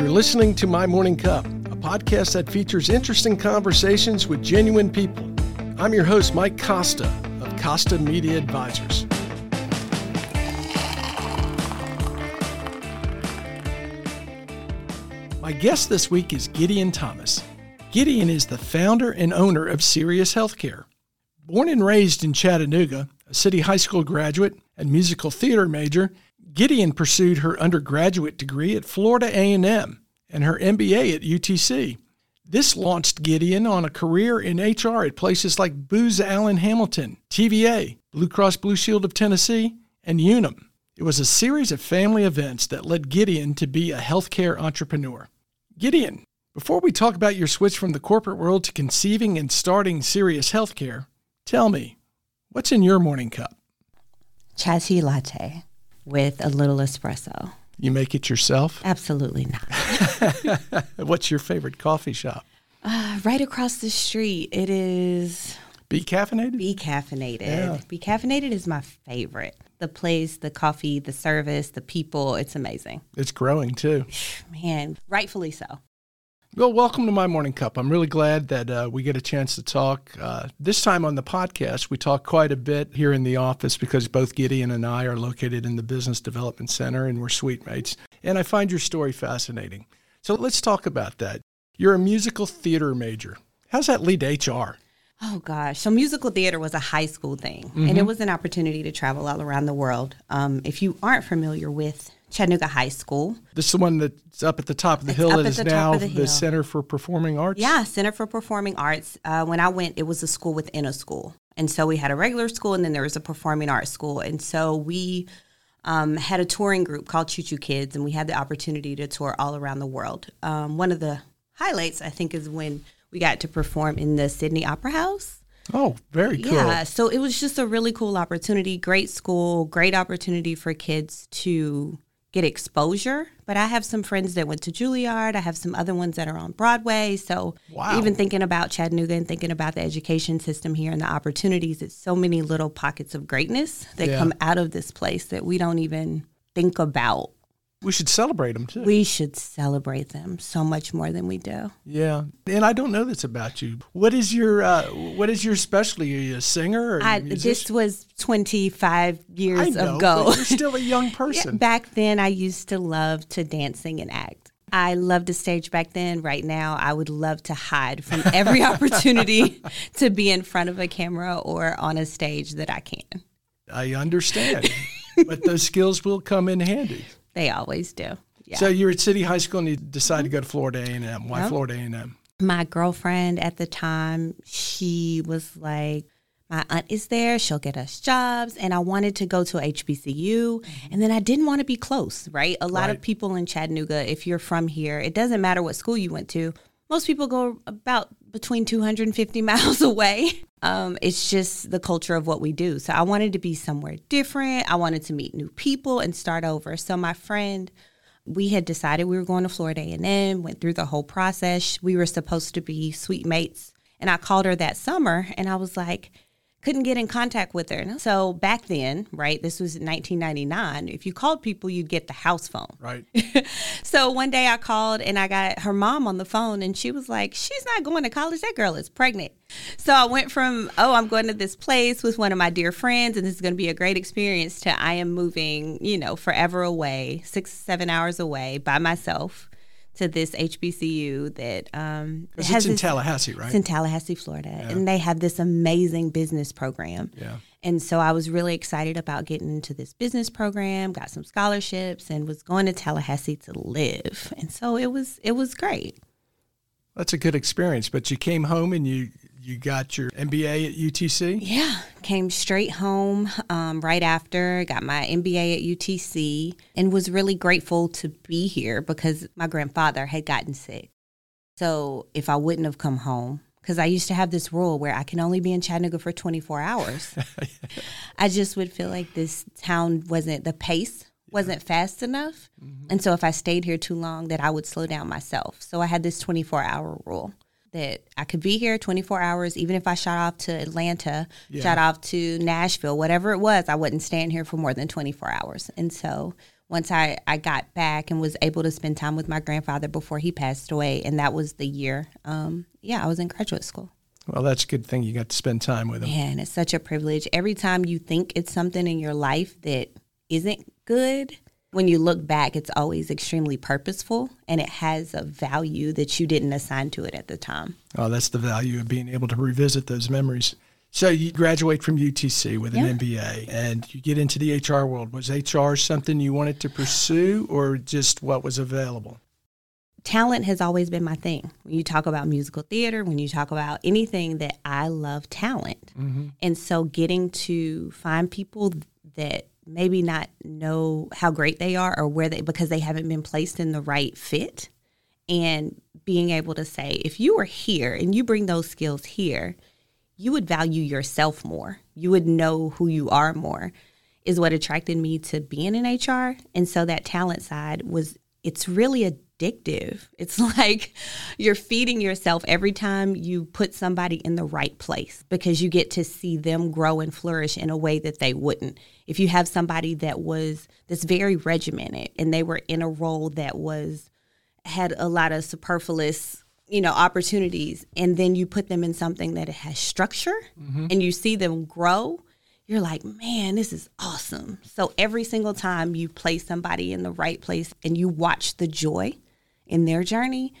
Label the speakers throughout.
Speaker 1: You're listening to My Morning Cup, a podcast that features interesting conversations with genuine people. I'm your host, Mike Costa of Costa Media Advisors. My guest this week is Gideon Thomas. Gideon is the founder and owner of Serious Healthcare. Born and raised in Chattanooga, a city high school graduate and musical theater major, Gideon pursued her undergraduate degree at Florida A&M and her MBA at UTC. This launched Gideon on a career in HR at places like Booz Allen Hamilton, TVA, Blue Cross Blue Shield of Tennessee, and Unum. It was a series of family events that led Gideon to be a healthcare entrepreneur. Gideon, before we talk about your switch from the corporate world to conceiving and starting serious Healthcare, tell me, what's in your morning cup?
Speaker 2: Chai latte with a little espresso.
Speaker 1: You make it yourself?
Speaker 2: Absolutely not.
Speaker 1: What's your favorite coffee shop?
Speaker 2: Uh, right across the street, it is
Speaker 1: Be caffeinated?
Speaker 2: Be Caffeinated.
Speaker 1: Yeah.
Speaker 2: Be Caffeinated is my favorite. The place, the coffee, the service, the people, it's amazing.
Speaker 1: It's growing too.
Speaker 2: Man, rightfully so.
Speaker 1: Well, welcome to my morning cup. I'm really glad that uh, we get a chance to talk. Uh, this time on the podcast, we talk quite a bit here in the office because both Gideon and I are located in the Business Development Center and we're suite mates. And I find your story fascinating. So let's talk about that. You're a musical theater major. How's that lead to HR?
Speaker 2: Oh gosh. So musical theater was a high school thing, and it was an opportunity to travel all around the world. Um, if you aren't familiar with Chattanooga High School,
Speaker 1: This is the one that's up at the top of the
Speaker 2: It's
Speaker 1: hill that
Speaker 2: at
Speaker 1: is
Speaker 2: the
Speaker 1: now
Speaker 2: of the.
Speaker 1: Center for Performing Arts.
Speaker 2: Yeah, Center for Performing Arts. Uh, when I went, it was a school within a school. And so we had a regular school and then there was a performing arts school. And so we um, had a touring group called Choo Choo Kids and we had the opportunity to tour all around the world. Um, one of the highlights, I think, is when we got to perform in the Sydney Opera House.
Speaker 1: Oh, very cool.
Speaker 2: Yeah, so it was just a really cool opportunity. Great school, great opportunity for kids to get exposure. But I have some friends that went to Juilliard. I have some other ones that are on Broadway. So
Speaker 1: Wow.
Speaker 2: even thinking about Chattanooga and thinking about the education system here and the opportunities, it's so many little pockets of greatness that
Speaker 1: Yeah.
Speaker 2: come out of this place that we don't even think about.
Speaker 1: We should celebrate them too.
Speaker 2: We should celebrate them so much more than we do.
Speaker 1: Yeah, and I don't know this about you. What is your uh, What is your specialty? Are you a singer or a
Speaker 2: I,
Speaker 1: musician?
Speaker 2: this was 25
Speaker 1: I
Speaker 2: years
Speaker 1: know,
Speaker 2: ago.
Speaker 1: you're still a young person.
Speaker 2: back then, I used to love to dance, sing, and act. I loved the stage back then. Right now, I would love to hide from every opportunity to be in front of a camera or on a stage that I can.
Speaker 1: I understand, but those skills will come in handy.
Speaker 2: They always do. Yeah.
Speaker 1: So you're at City High School and you decide to go to Florida A and M. Why
Speaker 2: Yep.
Speaker 1: Florida A and M?
Speaker 2: my girlfriend at the time, she was like, my aunt is there. She'll get us jobs. And I wanted to go to HBCU. Mm-hmm. And then I didn't want to be close, right? A lot
Speaker 1: Right.
Speaker 2: of people in Chattanooga, if you're from here, it doesn't matter what school you went to. Most people go about between 250 miles away. Um, it's just the culture of what we do. So I wanted to be somewhere different. I wanted to meet new people and start over. So my friend, we had decided we were going to Florida A&M, went through the whole process. We were supposed to be suite mates. And I called her that summer and I was like, couldn't get in contact with her. So back then, right, this was 1999, if you called people, you'd get the house phone.
Speaker 1: Right.
Speaker 2: So one day I called and I got her mom on the phone and she was like, She's not going to college. That girl is pregnant. So I went from, Oh, I'm going to this place with one of my dear friends and this is going to be a great experience to I am moving, you know, forever away, six, seven hours away by myself to this HBCU that um, has
Speaker 1: it's in
Speaker 2: this-
Speaker 1: Tallahassee, right?
Speaker 2: it's in Tallahassee, Florida, and they have this amazing business program.
Speaker 1: Yeah.
Speaker 2: And so I was really excited about getting into this business program, got some scholarships, and was going to Tallahassee to live. And so it was it was great.
Speaker 1: That's a good experience. But you came home and you you got your MBA at UTC.
Speaker 2: Yeah, came straight home um, right after, got my MBA at UTC, and was really grateful to be here because my grandfather had gotten sick. So if I wouldn't have come home, because I used to have this rule where I can only be in Chattanooga for 24 hours, I just would feel like this town wasn't, the pace wasn't fast enough. And so if I stayed here too long, that I would slow down myself. So I had this 24 hour rule. that I could be here 24 hours, even if I shot off to Atlanta,
Speaker 1: Yeah.
Speaker 2: shot off to Nashville, whatever it was, I wouldn't stand here for more than 24 hours. And so once I, I got back and was able to spend time with my grandfather before he passed away. And that was the year, um, yeah, I was in graduate school.
Speaker 1: Well, that's a good thing you got to spend time with him.
Speaker 2: Man, it's such a privilege. Every time you think it's something in your life that isn't good, when you look back, it's always extremely purposeful and it has a value that you didn't assign to it at the time.
Speaker 1: Oh, that's the value of being able to revisit those memories. So you graduate from UTC with an yeah. MBA and you get into the HR world. Was HR something you wanted to pursue or just what was available?
Speaker 2: Talent has always been my thing. When you talk about musical theater, when you talk about anything that I love talent. Mm-hmm. And so getting to find people that maybe not know how great they are or where they because they haven't been placed in the right fit and being able to say if you are here and you bring those skills here you would value yourself more. You would know who you are more, is what attracted me to being in HR. And so that talent side was, it's really addictive. It's like you're feeding yourself every time you put somebody in the right place because you get to see them grow and flourish in a way that they wouldn't. If you have somebody that was that's very regimented and they were in a role that was had a lot of superfluous you know opportunities and then you put them in something that has structure mm-hmm. and you see them grow you're like man this is awesome so every single time you place somebody in the right place and you watch the joy in their journey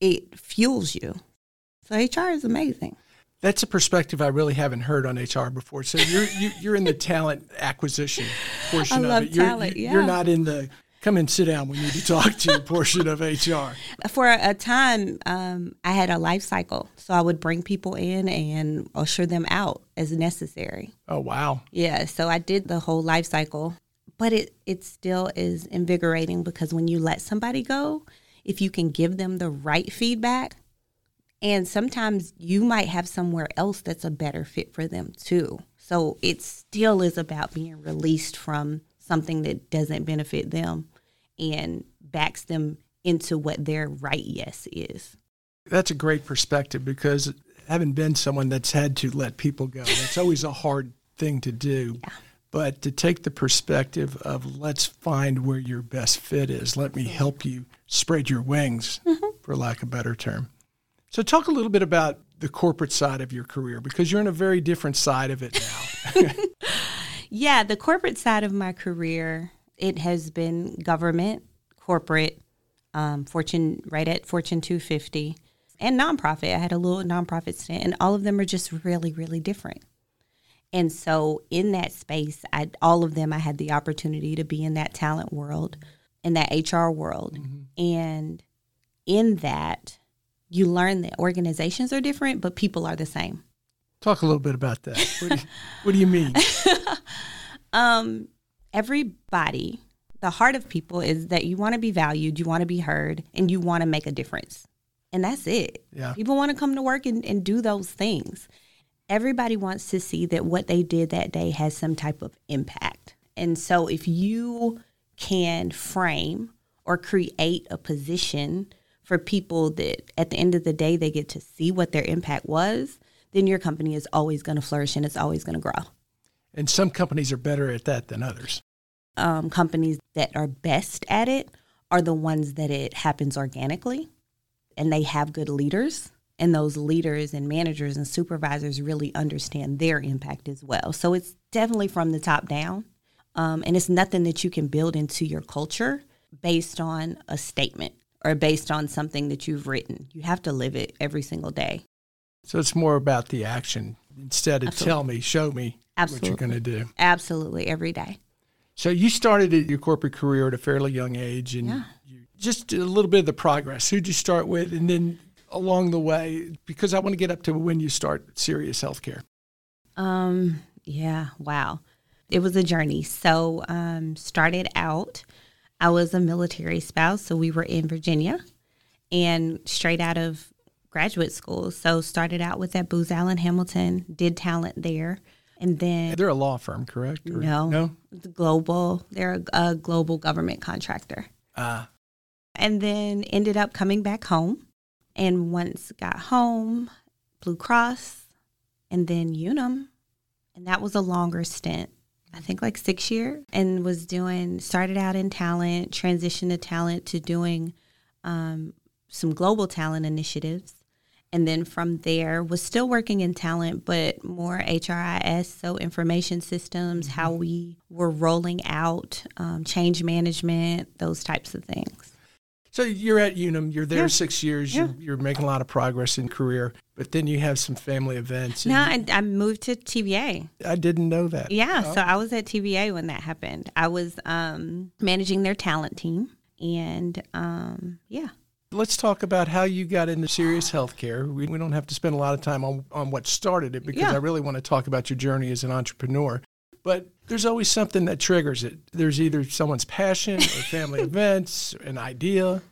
Speaker 2: it fuels you so hr is amazing
Speaker 1: that's a perspective I really haven't heard on HR before. So you're you, are you are in the talent acquisition portion
Speaker 2: I love
Speaker 1: of it. You're,
Speaker 2: talent,
Speaker 1: yeah. you're not in the come and sit down. We need to talk to you portion of HR.
Speaker 2: For a time, um, I had a life cycle. So I would bring people in and usher them out as necessary.
Speaker 1: Oh, wow.
Speaker 2: Yeah. So I did the whole life cycle. But it, it still is invigorating because when you let somebody go, if you can give them the right feedback, and sometimes you might have somewhere else that's a better fit for them too. So it still is about being released from something that doesn't benefit them and backs them into what their right yes is.
Speaker 1: That's a great perspective because having been someone that's had to let people go, that's always a hard thing to do. Yeah. But to take the perspective of let's find where your best fit is, let me help you spread your wings, mm-hmm. for lack of a better term. So, talk a little bit about the corporate side of your career because you're in a very different side of it now.
Speaker 2: yeah, the corporate side of my career it has been government, corporate, um, Fortune, right at Fortune 250, and nonprofit. I had a little nonprofit stint, and all of them are just really, really different. And so, in that space, I, all of them, I had the opportunity to be in that talent world, in that HR world. Mm-hmm. And in that, you learn that organizations are different, but people are the same.
Speaker 1: Talk a little bit about that. What do you, what do you mean?
Speaker 2: um, everybody, the heart of people is that you want to be valued, you want to be heard, and you want to make a difference. And that's it.
Speaker 1: Yeah.
Speaker 2: People want to come to work and, and do those things. Everybody wants to see that what they did that day has some type of impact. And so if you can frame or create a position for people that at the end of the day they get to see what their impact was, then your company is always going to flourish and it's always going to grow.
Speaker 1: And some companies are better at that than others
Speaker 2: um, companies that are best at it are the ones that it happens organically and they have good leaders and those leaders and managers and supervisors really understand their impact as well so it's definitely from the top down um, and it's nothing that you can build into your culture based on a statement or based on something that you've written you have to live it every single day
Speaker 1: so it's more about the action instead of Absolutely. tell me show me Absolutely. what you're going to do
Speaker 2: Absolutely, every day.
Speaker 1: So you started your corporate career at a fairly young age, and yeah. just a little bit of the progress. Who'd you start with, and then along the way, because I want to get up to when you start Serious Healthcare.
Speaker 2: Um. Yeah. Wow. It was a journey. So, um, started out, I was a military spouse, so we were in Virginia, and straight out of graduate school. So started out with at Booz Allen Hamilton, did talent there. And then
Speaker 1: they're a law firm, correct?
Speaker 2: Or, no, no, global. They're a, a global government contractor.
Speaker 1: Ah.
Speaker 2: And then ended up coming back home, and once got home, Blue Cross, and then Unum, and that was a longer stint. I think like six year and was doing started out in talent, transitioned to talent to doing um, some global talent initiatives. And then from there was still working in talent, but more HRIS, so information systems, mm-hmm. how we were rolling out um, change management, those types of things.
Speaker 1: So you're at Unum, you're there yeah. six years, yeah. you're, you're, making a lot of progress in career, but then you have some family events.
Speaker 2: No, I, I, moved to TVA.
Speaker 1: I didn't know that.
Speaker 2: Yeah, oh. so I was at TVA when that happened. I was um, managing their talent team, and um, yeah.
Speaker 1: Let's talk about how you got into serious Healthcare. We, we don't have to spend a lot of time on, on what started it because yeah. I really want to talk about your journey as an entrepreneur. But there's always something that triggers it. There's either someone's passion or family events, an idea.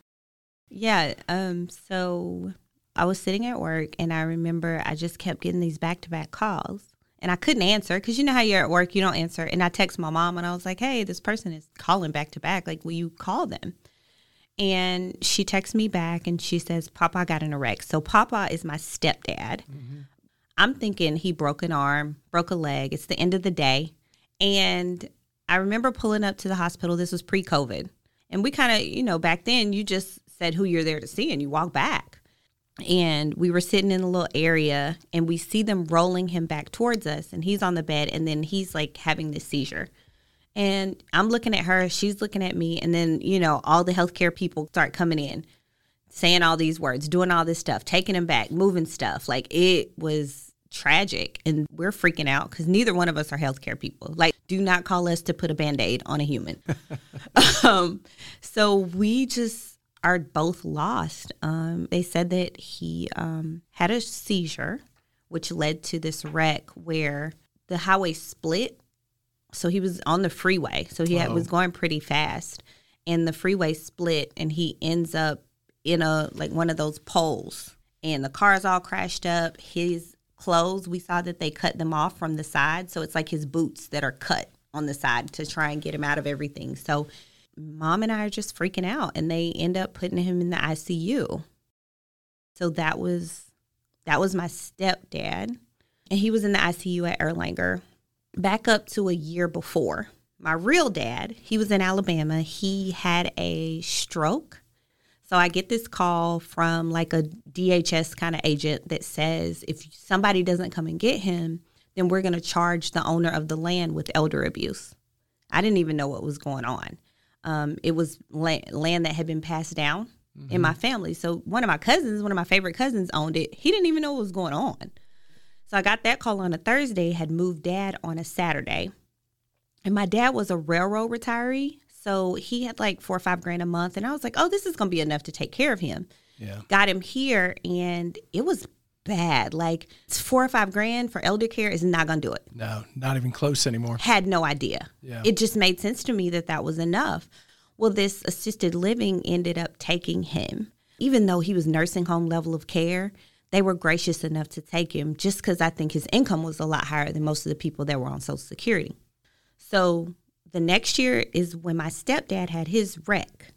Speaker 2: Yeah. Um, so I was sitting at work and I remember I just kept getting these back to back calls and I couldn't answer because you know how you're at work, you don't answer. And I text my mom and I was like, hey, this person is calling back to back. Like, will you call them? And she texts me back and she says, Papa got in a wreck. So Papa is my stepdad. Mm-hmm. I'm thinking he broke an arm, broke a leg. It's the end of the day. And I remember pulling up to the hospital. This was pre COVID. And we kind of, you know, back then you just said who you're there to see and you walk back. And we were sitting in a little area and we see them rolling him back towards us. And he's on the bed and then he's like having this seizure. And I'm looking at her, she's looking at me. And then, you know, all the healthcare people start coming in, saying all these words, doing all this stuff, taking him back, moving stuff. Like it was tragic and we're freaking out because neither one of us are healthcare people. Like, do not call us to put a band aid on a human. um, so we just are both lost. Um, they said that he um, had a seizure, which led to this wreck where the highway split. So he was on the freeway. So he had, was going pretty fast, and the freeway split, and he ends up in a like one of those poles, and the cars all crashed up. His clothes, we saw that they cut them off from the side. So it's like his boots that are cut on the side to try and get him out of everything. So mom and I are just freaking out and they end up putting him in the ICU. So that was that was my stepdad. And he was in the ICU at Erlanger back up to a year before. My real dad, he was in Alabama. He had a stroke so I get this call from like a DHS kind of agent that says if somebody doesn't come and get him, then we're going to charge the owner of the land with elder abuse. I didn't even know what was going on. Um, it was land, land, that had been passed down mm-hmm. in my family. So one of my cousins, one of my favorite cousins, owned it. He didn't even know what was going on. So I got that call on a Thursday, had moved dad on a Saturday. And my dad was a railroad retiree. So he had like four or five grand a month. And I was like, oh, this is going to be enough to take care of him. Yeah. Got him here and it was bad. Like four or five grand for elder care is not going to do it.
Speaker 1: No, not even close anymore.
Speaker 2: Had no idea. Yeah. It just made sense to me that that was enough. Well, this assisted living ended up taking him, even though he was nursing home level of care. They were gracious enough to take him just because I think his income was a lot higher than most of the people that were on Social Security. So the next year is when my stepdad had his wreck.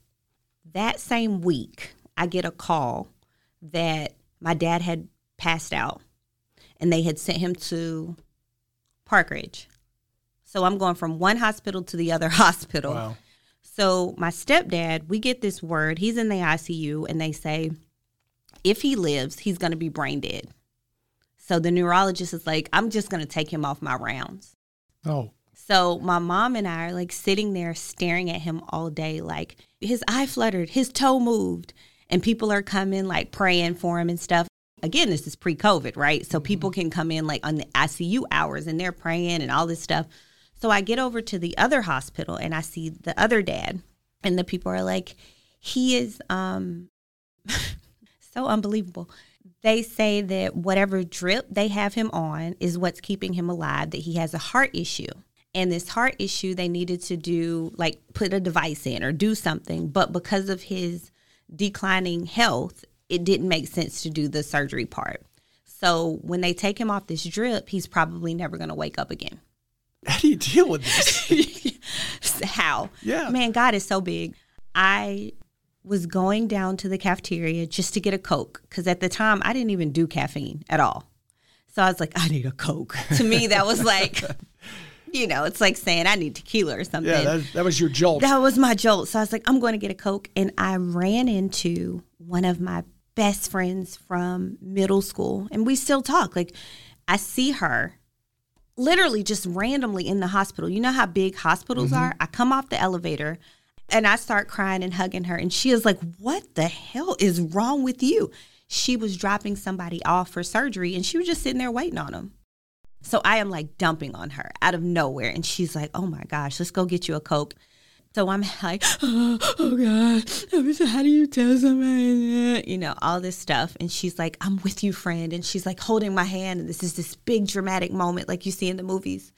Speaker 2: That same week, I get a call that my dad had passed out and they had sent him to Parkridge. So I'm going from one hospital to the other hospital. Wow. So my stepdad, we get this word, he's in the ICU and they say if he lives, he's going to be brain dead. So the neurologist is like, I'm just going to take him off my rounds.
Speaker 1: Oh.
Speaker 2: So my mom and I are like sitting there staring at him all day, like his eye fluttered, his toe moved, and people are coming like praying for him and stuff. Again, this is pre COVID, right? So mm-hmm. people can come in like on the ICU hours and they're praying and all this stuff. So I get over to the other hospital and I see the other dad, and the people are like, he is um so unbelievable. They say that whatever drip they have him on is what's keeping him alive, that he has a heart issue and this heart issue they needed to do like put a device in or do something but because of his declining health it didn't make sense to do the surgery part. So when they take him off this drip he's probably never going to wake up again.
Speaker 1: How do you deal with this?
Speaker 2: How?
Speaker 1: Yeah.
Speaker 2: Man god is so big. I was going down to the cafeteria just to get a coke because at the time i didn't even do caffeine at all. So i was like i need a coke. To me that was like you know, it's like saying I need tequila or something.
Speaker 1: Yeah, that, that was your jolt.
Speaker 2: That was my jolt. So I was like, I'm going to get a Coke. And I ran into one of my best friends from middle school. And we still talk. Like, I see her literally just randomly in the hospital. You know how big hospitals mm-hmm. are? I come off the elevator and I start crying and hugging her. And she is like, What the hell is wrong with you? She was dropping somebody off for surgery and she was just sitting there waiting on him. So I am like dumping on her out of nowhere. And she's like, oh my gosh, let's go get you a Coke. So I'm like, oh, oh God, how do you tell somebody that? You know, all this stuff. And she's like, I'm with you, friend. And she's like holding my hand. And this is this big dramatic moment like you see in the movies.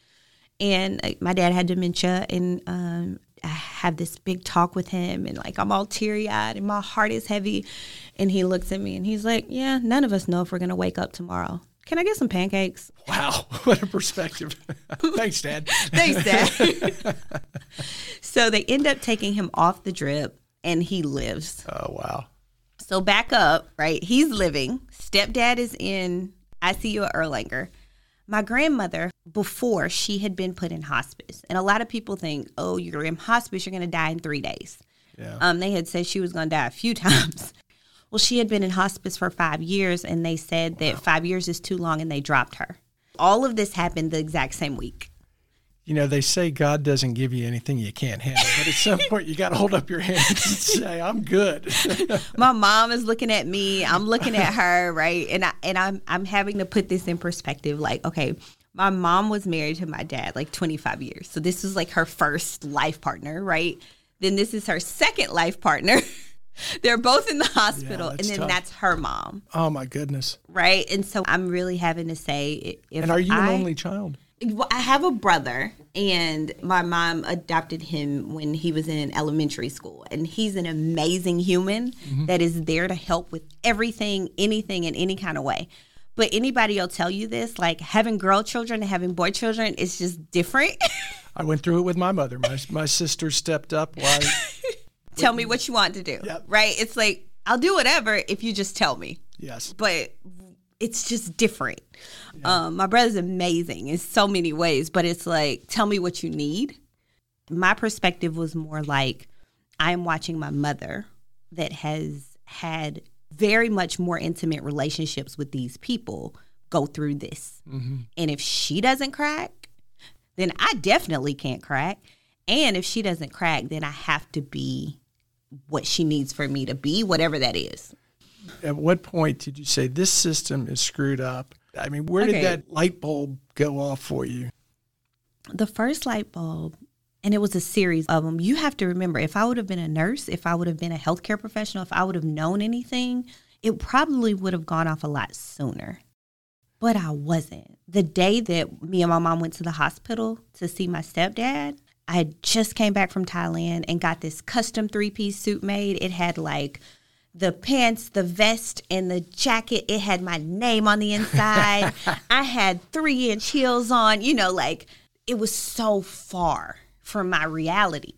Speaker 2: And uh, my dad had dementia. And um, I have this big talk with him. And like, I'm all teary eyed and my heart is heavy. And he looks at me and he's like, yeah, none of us know if we're going to wake up tomorrow. Can I get some pancakes?
Speaker 1: Wow, what a perspective. Thanks, Dad.
Speaker 2: Thanks, Dad. so they end up taking him off the drip and he lives.
Speaker 1: Oh, wow.
Speaker 2: So back up, right? He's living. Stepdad is in ICU at Erlanger. My grandmother, before she had been put in hospice, and a lot of people think, oh, you're in hospice, you're going to die in three days.
Speaker 1: Yeah.
Speaker 2: Um, they had said she was going to die a few times. Well, she had been in hospice for five years, and they said that five years is too long, and they dropped her. All of this happened the exact same week.
Speaker 1: You know, they say God doesn't give you anything you can't handle, but at some point you got to hold up your hands and say, "I'm good."
Speaker 2: My mom is looking at me. I'm looking at her, right? And I and I'm I'm having to put this in perspective. Like, okay, my mom was married to my dad like 25 years, so this is like her first life partner, right? Then this is her second life partner. They're both in the hospital,
Speaker 1: Yeah,
Speaker 2: and then
Speaker 1: tough.
Speaker 2: that's her mom,
Speaker 1: oh my goodness!
Speaker 2: right? And so I'm really having to say, if
Speaker 1: And are you an only child?
Speaker 2: Well, I have a brother, and my mom adopted him when he was in elementary school. And he's an amazing human mm-hmm. that is there to help with everything, anything, in any kind of way. But anybody will tell you this like having girl children and having boy children is just different.
Speaker 1: I went through it with my mother. My my sister stepped up. Why?
Speaker 2: tell me what you want to do,
Speaker 1: Yep.
Speaker 2: right? It's like, I'll do whatever if you just tell me.
Speaker 1: Yes.
Speaker 2: but it's just different. Um, my brother's amazing in so many ways, but it's like, tell me what you need. My perspective was more like, I am watching my mother that has had very much more intimate relationships with these people go through this. And if she doesn't crack, then I definitely can't crack. And if she doesn't crack, then I have to be what she needs for me to be, whatever that is.
Speaker 1: At what point did you say this system is screwed up? I mean, where
Speaker 2: Okay.
Speaker 1: did that light bulb go off for you?
Speaker 2: the first light bulb, and it was a series of them. You have to remember, if I would have been a nurse, if I would have been a healthcare professional, if I would have known anything, it probably would have gone off a lot sooner. But I wasn't. The day that me and my mom went to the hospital to see my stepdad, I had just came back from Thailand and got this custom three piece suit made. It had like the pants, the vest, and the jacket. It had my name on the inside. I had three inch heels on. You know, like it was so far from my reality,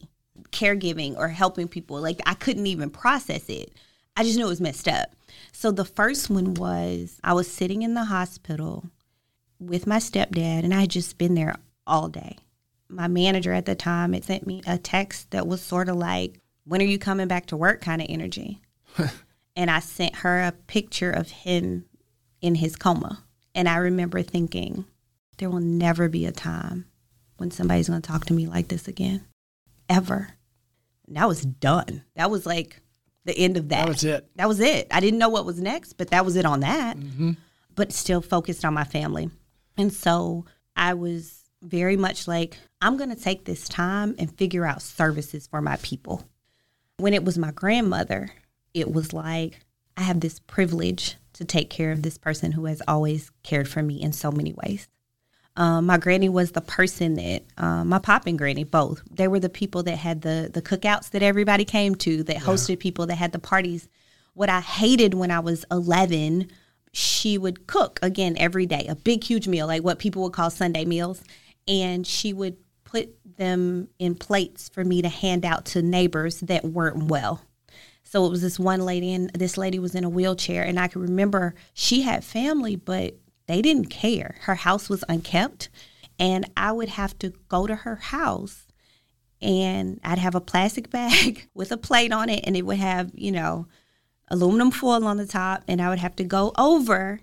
Speaker 2: caregiving or helping people. Like I couldn't even process it. I just knew it was messed up. So the first one was I was sitting in the hospital with my stepdad, and I had just been there all day. My manager at the time had sent me a text that was sort of like, "When are you coming back to work?" kind of energy. and I sent her a picture of him in his coma, and I remember thinking, "There will never be a time when somebody's going to talk to me like this again, ever." And that was done. That was like the end of that.
Speaker 1: That was it.
Speaker 2: That was it. I didn't know what was next, but that was it on that. Mm-hmm. But still focused on my family. And so I was very much like, I'm going to take this time and figure out services for my people. When it was my grandmother, it was like, I have this privilege to take care of this person who has always cared for me in so many ways. Um, my granny was the person that um, my pop and granny both. They were the people that had the the cookouts that everybody came to, that hosted people, that had the parties. What I hated when I was eleven, she would cook again every day, a big huge meal, like what people would call Sunday meals, and she would put them in plates for me to hand out to neighbors that weren't well. So it was this one lady, and this lady was in a wheelchair, and I can remember she had family, but they didn't care. Her house was unkept, And I would have to go to her house and I'd have a plastic bag with a plate on it and it would have, you know, aluminum foil on the top and I would have to go over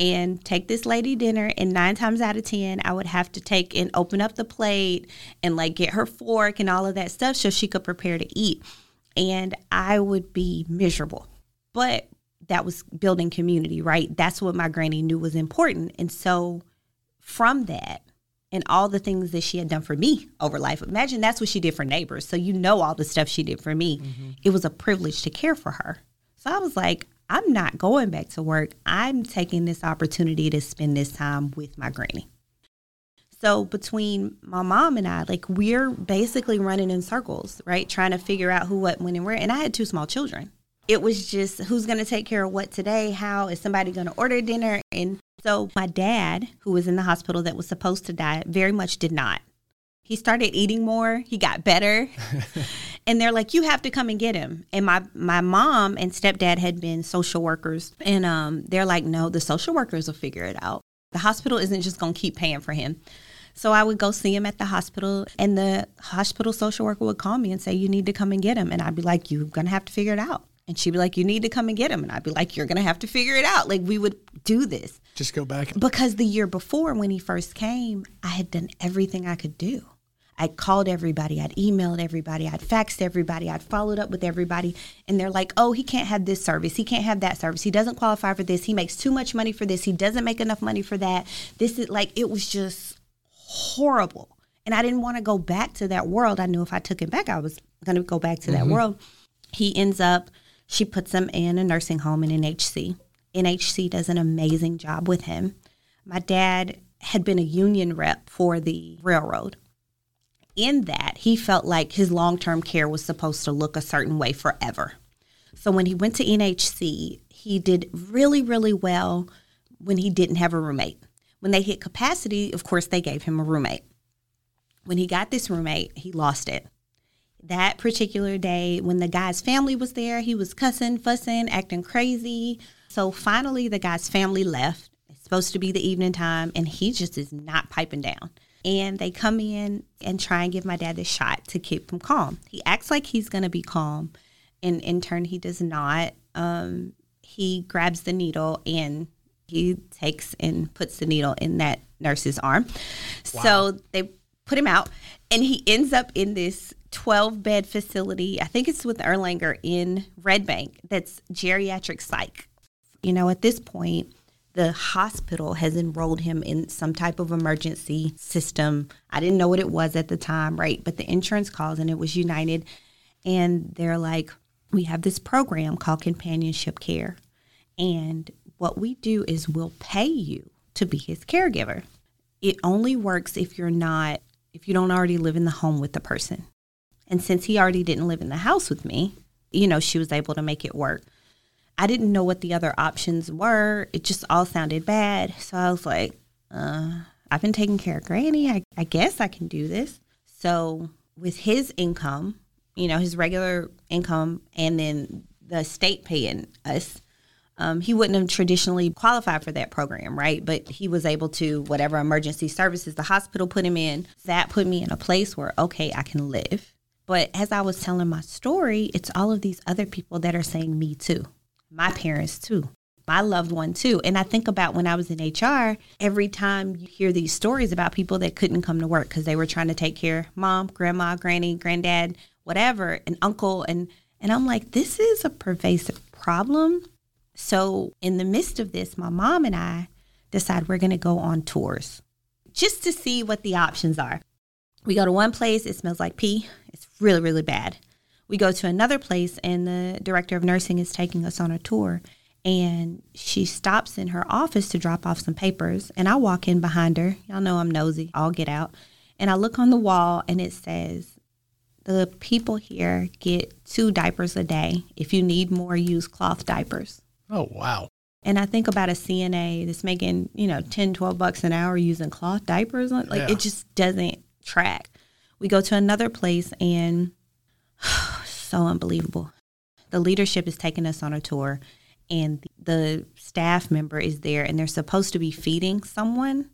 Speaker 2: and take this lady dinner and nine times out of ten i would have to take and open up the plate and like get her fork and all of that stuff so she could prepare to eat and i would be miserable but that was building community right that's what my granny knew was important and so from that and all the things that she had done for me over life. Imagine that's what she did for neighbors. So you know all the stuff she did for me. Mm-hmm. It was a privilege to care for her. So I was like, I'm not going back to work. I'm taking this opportunity to spend this time with my granny. So between my mom and I, like we're basically running in circles, right? Trying to figure out who, what, when, and where. And I had two small children. It was just who's going to take care of what today? How is somebody going to order dinner? And so my dad, who was in the hospital that was supposed to die, very much did not. He started eating more. He got better. and they're like, "You have to come and get him." And my my mom and stepdad had been social workers, and um, they're like, "No, the social workers will figure it out. The hospital isn't just going to keep paying for him." So I would go see him at the hospital, and the hospital social worker would call me and say, "You need to come and get him," and I'd be like, "You're gonna have to figure it out." And she'd be like, You need to come and get him. And I'd be like, You're going to have to figure it out. Like, we would do this.
Speaker 1: Just go back.
Speaker 2: Because the year before, when he first came, I had done everything I could do. I called everybody, I'd emailed everybody, I'd faxed everybody, I'd followed up with everybody. And they're like, oh, he can't have this service. He can't have that service. He doesn't qualify for this. He makes too much money for this. He doesn't make enough money for that. This is like, it was just horrible. And I didn't want to go back to that world. I knew if I took him back, I was going to go back to mm-hmm. that world. He ends up she puts him in a nursing home in NHC. NHC does an amazing job with him. My dad had been a union rep for the railroad. In that, he felt like his long term care was supposed to look a certain way forever. So when he went to NHC, he did really, really well when he didn't have a roommate. When they hit capacity, of course, they gave him a roommate. When he got this roommate, he lost it that particular day when the guy's family was there, he was cussing, fussing, acting crazy. So finally, the guy's family left. It's supposed to be the evening time, and he just is not piping down. And they come in and try and give my dad this shot to keep him calm. He acts like he's going to be calm, and in turn, he does not. Um, he grabs the needle and he takes and puts the needle in that nurse's arm. Wow. So they put him out, and he ends up in this 12 bed facility. I think it's with Erlanger in Red Bank that's geriatric psych. You know, at this point, the hospital has enrolled him in some type of emergency system. I didn't know what it was at the time, right? But the insurance calls and it was United. And they're like, we have this program called companionship care. And what we do is we'll pay you to be his caregiver. It only works if you're not, if you don't already live in the home with the person. And since he already didn't live in the house with me, you know, she was able to make it work. I didn't know what the other options were. It just all sounded bad. So I was like, uh, I've been taking care of Granny. I, I guess I can do this. So with his income, you know, his regular income and then the state paying us, um, he wouldn't have traditionally qualified for that program, right? But he was able to, whatever emergency services the hospital put him in, that put me in a place where, okay, I can live. But as I was telling my story, it's all of these other people that are saying me too, my parents too, my loved one too. And I think about when I was in HR, every time you hear these stories about people that couldn't come to work because they were trying to take care mom, grandma, granny, granddad, whatever, and uncle and and I'm like, this is a pervasive problem. So in the midst of this, my mom and I decide we're going to go on tours just to see what the options are. We go to one place, it smells like pee. It's really, really bad. We go to another place, and the director of nursing is taking us on a tour. And she stops in her office to drop off some papers. And I walk in behind her. Y'all know I'm nosy. I'll get out. And I look on the wall, and it says, The people here get two diapers a day. If you need more, use cloth diapers.
Speaker 1: Oh, wow.
Speaker 2: And I think about a CNA that's making, you know, 10, 12 bucks an hour using cloth diapers. Like, yeah. it just doesn't track. We go to another place and so unbelievable. The leadership is taking us on a tour and the staff member is there and they're supposed to be feeding someone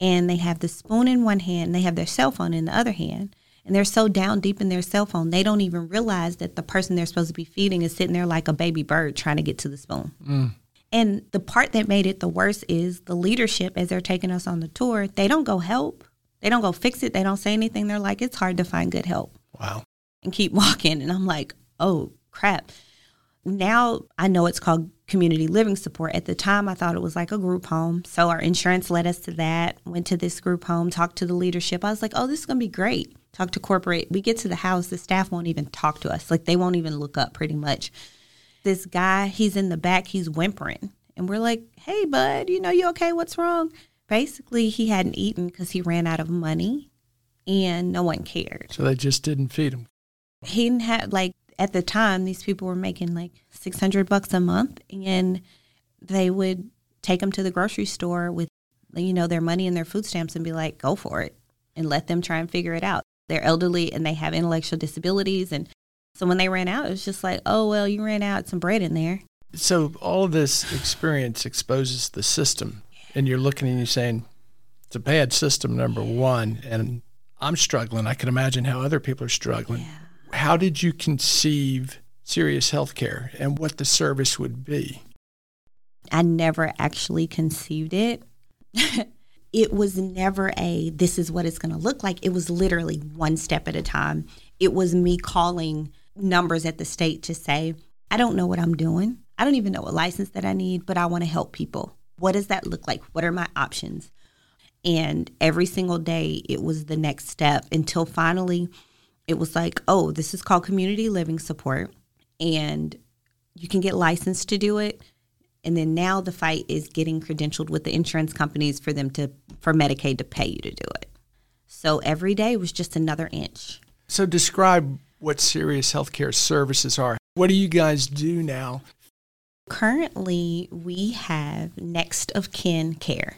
Speaker 2: and they have the spoon in one hand, they have their cell phone in the other hand, and they're so down deep in their cell phone, they don't even realize that the person they're supposed to be feeding is sitting there like a baby bird trying to get to the spoon. Mm. And the part that made it the worst is the leadership, as they're taking us on the tour, they don't go help. They don't go fix it. They don't say anything. They're like, it's hard to find good help.
Speaker 1: Wow.
Speaker 2: And keep walking. And I'm like, oh, crap. Now I know it's called community living support. At the time, I thought it was like a group home. So our insurance led us to that. Went to this group home, talked to the leadership. I was like, oh, this is going to be great. Talk to corporate. We get to the house, the staff won't even talk to us. Like they won't even look up pretty much. This guy, he's in the back, he's whimpering. And we're like, hey, bud, you know, you okay? What's wrong? Basically, he hadn't eaten because he ran out of money and no one cared.
Speaker 1: So they just didn't feed him.
Speaker 2: He didn't have, like, at the time, these people were making like 600 bucks a month and they would take them to the grocery store with, you know, their money and their food stamps and be like, go for it and let them try and figure it out. They're elderly and they have intellectual disabilities. And so when they ran out, it was just like, oh, well, you ran out some bread in there.
Speaker 1: So all of this experience exposes the system, and you're looking and you're saying, it's a bad system, number one. And I'm struggling. I can imagine how other people are struggling. Yeah how did you conceive Serious Healthcare and what the service would be?
Speaker 2: I never actually conceived it. it was never a this is what it's going to look like. It was literally one step at a time. It was me calling numbers at the state to say, I don't know what I'm doing. I don't even know what license that I need, but I want to help people. What does that look like? What are my options? And every single day, it was the next step until finally it was like, oh, this is called community living support, and you can get licensed to do it. And then now the fight is getting credentialed with the insurance companies for them to for Medicaid to pay you to do it. So every day was just another inch.
Speaker 1: So describe what Serious Healthcare services are. What do you guys do now?
Speaker 2: Currently, we have next of kin care.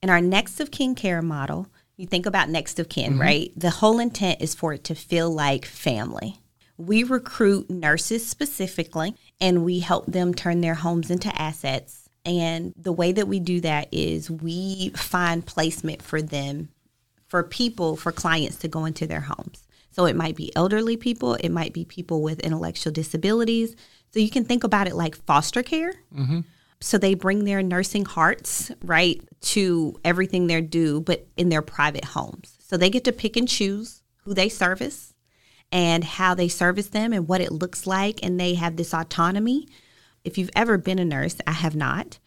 Speaker 2: And our next of kin care model you think about next of kin, mm-hmm. right? The whole intent is for it to feel like family. We recruit nurses specifically and we help them turn their homes into assets. And the way that we do that is we find placement for them, for people, for clients to go into their homes. So it might be elderly people, it might be people with intellectual disabilities. So you can think about it like foster care. Mm-hmm. So they bring their nursing hearts, right, to everything they're due, but in their private homes. So they get to pick and choose who they service and how they service them and what it looks like. And they have this autonomy. If you've ever been a nurse, I have not.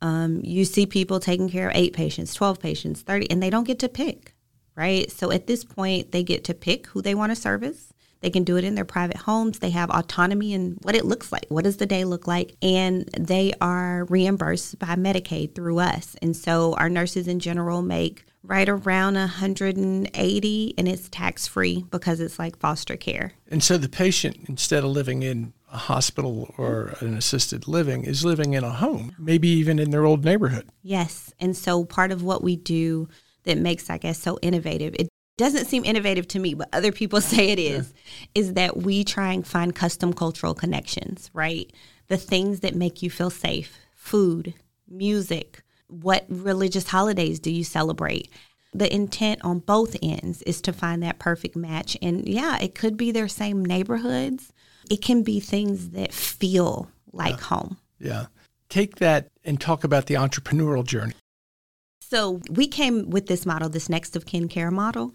Speaker 2: Um, you see people taking care of eight patients, 12 patients, 30, and they don't get to pick, right? So at this point, they get to pick who they want to service. They can do it in their private homes. They have autonomy in what it looks like. What does the day look like? And they are reimbursed by Medicaid through us. And so our nurses in general make right around 180 and it's tax free because it's like foster care.
Speaker 1: And so the patient instead of living in a hospital or an assisted living is living in a home, maybe even in their old neighborhood.
Speaker 2: Yes. And so part of what we do that makes I guess so innovative. It doesn't seem innovative to me, but other people say it is, yeah. is that we try and find custom cultural connections, right? The things that make you feel safe food, music, what religious holidays do you celebrate? The intent on both ends is to find that perfect match. And yeah, it could be their same neighborhoods, it can be things that feel like
Speaker 1: yeah.
Speaker 2: home.
Speaker 1: Yeah. Take that and talk about the entrepreneurial journey.
Speaker 2: So we came with this model, this next of kin care model,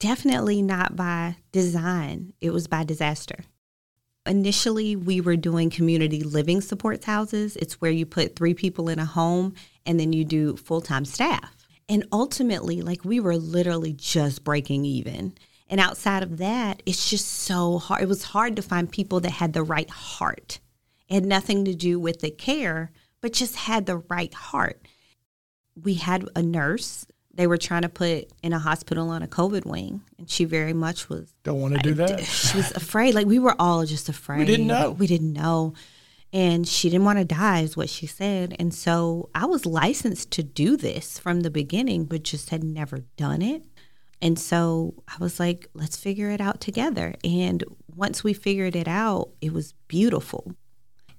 Speaker 2: definitely not by design, it was by disaster. Initially, we were doing community living supports houses. It's where you put three people in a home and then you do full time staff. And ultimately, like we were literally just breaking even. And outside of that, it's just so hard. It was hard to find people that had the right heart. It had nothing to do with the care, but just had the right heart. We had a nurse they were trying to put in a hospital on a COVID wing, and she very much was
Speaker 1: don't want to do that.
Speaker 2: She was afraid. Like we were all just afraid.
Speaker 1: We didn't know.
Speaker 2: We didn't know, and she didn't want to die, is what she said. And so I was licensed to do this from the beginning, but just had never done it. And so I was like, let's figure it out together. And once we figured it out, it was beautiful.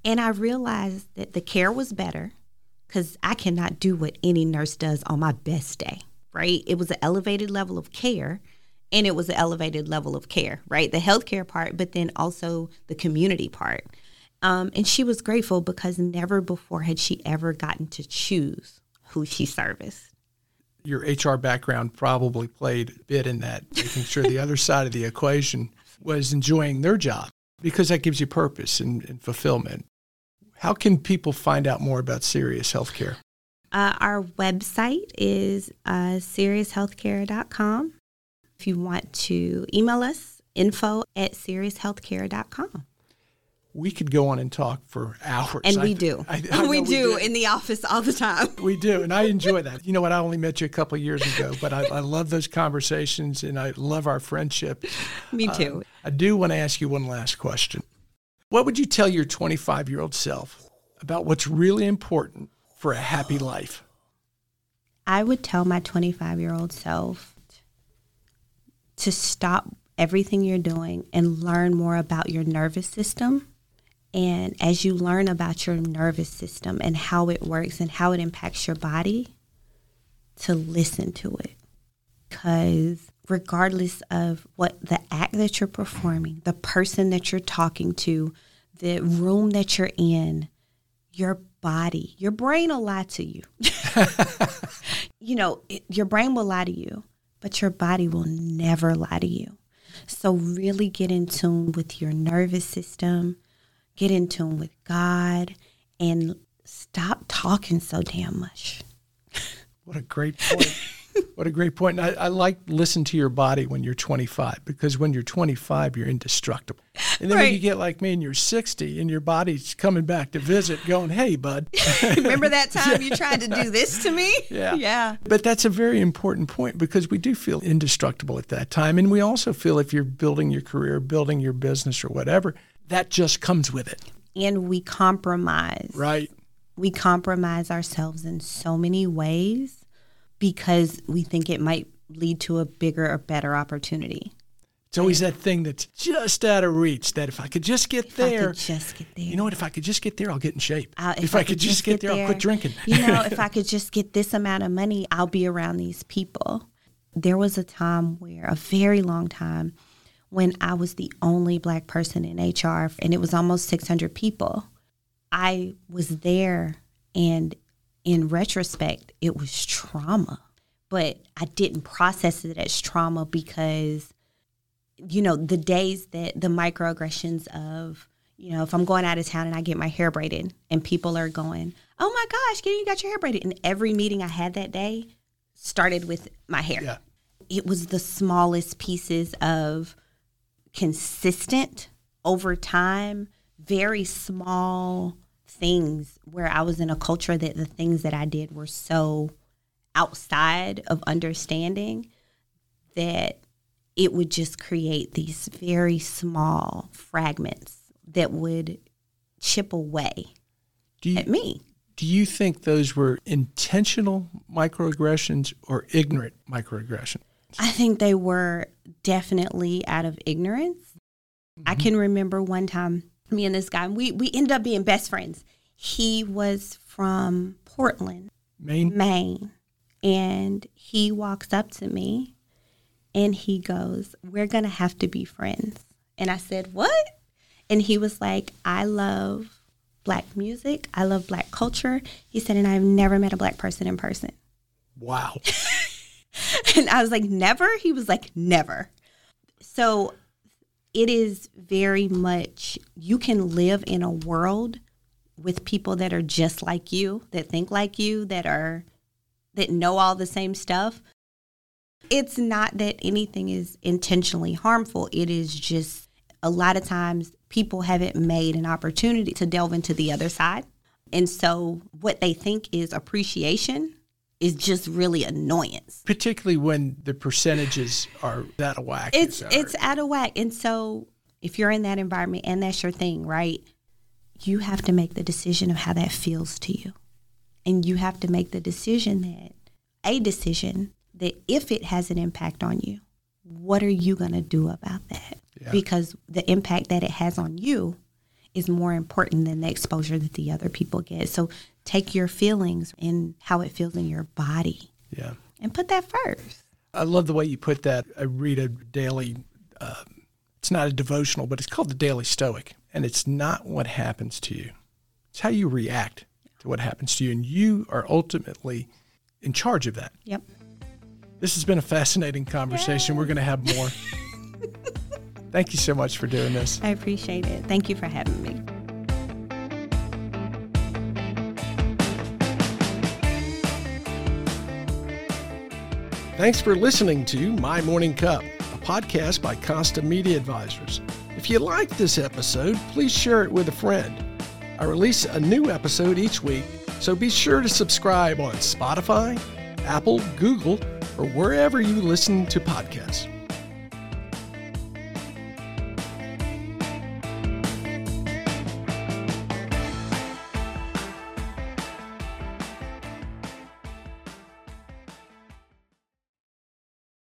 Speaker 2: And I realized that the care was better because I cannot do what any nurse does on my best day. Right? It was an elevated level of care and it was an elevated level of care, right? The healthcare part, but then also the community part. Um, and she was grateful because never before had she ever gotten to choose who she serviced.
Speaker 1: Your HR background probably played a bit in that, making sure the other side of the equation was enjoying their job because that gives you purpose and, and fulfillment. How can people find out more about Serious Healthcare?
Speaker 2: Uh, our website is uh, siriushealthcare.com. If you want to email us, info at siriushealthcare.com.
Speaker 1: We could go on and talk for hours.
Speaker 2: And we I, do. I, I we, do we in the office all the time.
Speaker 1: we do. And I enjoy that. You know what? I only met you a couple years ago, but I, love those conversations and I love our friendship.
Speaker 2: Me too. Um,
Speaker 1: I do want to ask you one last question. What would you tell your 25 year old self about what's really important for a happy life?
Speaker 2: I would tell my 25 year old self to stop everything you're doing and learn more about your nervous system. And as you learn about your nervous system and how it works and how it impacts your body, to listen to it. Because regardless of what the act that you're performing, the person that you're talking to, the room that you're in, your body, your brain will lie to you. you know, it, your brain will lie to you, but your body will never lie to you. So, really get in tune with your nervous system, get in tune with God, and stop talking so damn much.
Speaker 1: What a great point. what a great point. I, I like listen to your body when you're 25 because when you're 25, you're indestructible. And then right. when you get like me and you're 60 and your body's coming back to visit, going, "Hey, bud,
Speaker 2: remember that time yeah. you tried to do this to me?"
Speaker 1: Yeah,
Speaker 2: yeah.
Speaker 1: But that's a very important point because we do feel indestructible at that time, and we also feel if you're building your career, building your business, or whatever, that just comes with it.
Speaker 2: And we compromise.
Speaker 1: Right.
Speaker 2: We compromise ourselves in so many ways because we think it might lead to a bigger or better opportunity.
Speaker 1: It's always that thing that's just out of reach. That if I could just get
Speaker 2: if
Speaker 1: there,
Speaker 2: I could just get there.
Speaker 1: You know what? If I could just get there, I'll get in shape. Uh, if, if, I, I could, could just, get, get, there, I'll quit drinking.
Speaker 2: You know, if I could just get this amount of money, I'll be around these people. There was a time where, a very long time, when I was the only black person in HR, and it was almost 600 people. I was there, and in retrospect, it was trauma. But I didn't process it as trauma because, you know, the days that the microaggressions of, you know, if I'm going out of town and I get my hair braided and people are going, oh my gosh, you got your hair braided. And every meeting I had that day started with my hair.
Speaker 1: Yeah.
Speaker 2: It was the smallest pieces of consistent over time, very small things where I was in a culture that the things that I did were so outside of understanding that it would just create these very small fragments that would chip away you, at me.
Speaker 1: Do you think those were intentional microaggressions or ignorant microaggressions?
Speaker 2: I think they were definitely out of ignorance. Mm-hmm. I can remember one time me and this guy, we, we ended up being best friends. He was from Portland,
Speaker 1: Maine.
Speaker 2: Maine. And he walks up to me and he goes, We're going to have to be friends. And I said, What? And he was like, I love black music. I love black culture. He said, and I've never met a black person in person.
Speaker 1: Wow.
Speaker 2: and I was like, Never? He was like, Never. So it is very much, you can live in a world with people that are just like you, that think like you, that are that know all the same stuff. It's not that anything is intentionally harmful. It is just a lot of times people haven't made an opportunity to delve into the other side. And so what they think is appreciation is just really annoyance.
Speaker 1: Particularly when the percentages are out of whack.
Speaker 2: It's it's out of whack. And so if you're in that environment and that's your thing, right? You have to make the decision of how that feels to you. And you have to make the decision that, a decision that if it has an impact on you, what are you going to do about that? Yeah. Because the impact that it has on you is more important than the exposure that the other people get. So take your feelings and how it feels in your body.
Speaker 1: Yeah.
Speaker 2: and put that first.
Speaker 1: I love the way you put that. I read a daily, uh, it's not a devotional, but it's called the Daily Stoic. And it's not what happens to you, it's how you react to what happens to you. And you are ultimately in charge of that.
Speaker 2: Yep.
Speaker 1: This has been a fascinating conversation. Yay. We're going to have more. Thank you so much for doing this.
Speaker 2: I appreciate it. Thank you for having me.
Speaker 1: Thanks for listening to My Morning Cup, a podcast by Costa Media Advisors. If you liked this episode, please share it with a friend. I release a new episode each week, so be sure to subscribe on Spotify, Apple, Google, or wherever you listen to podcasts.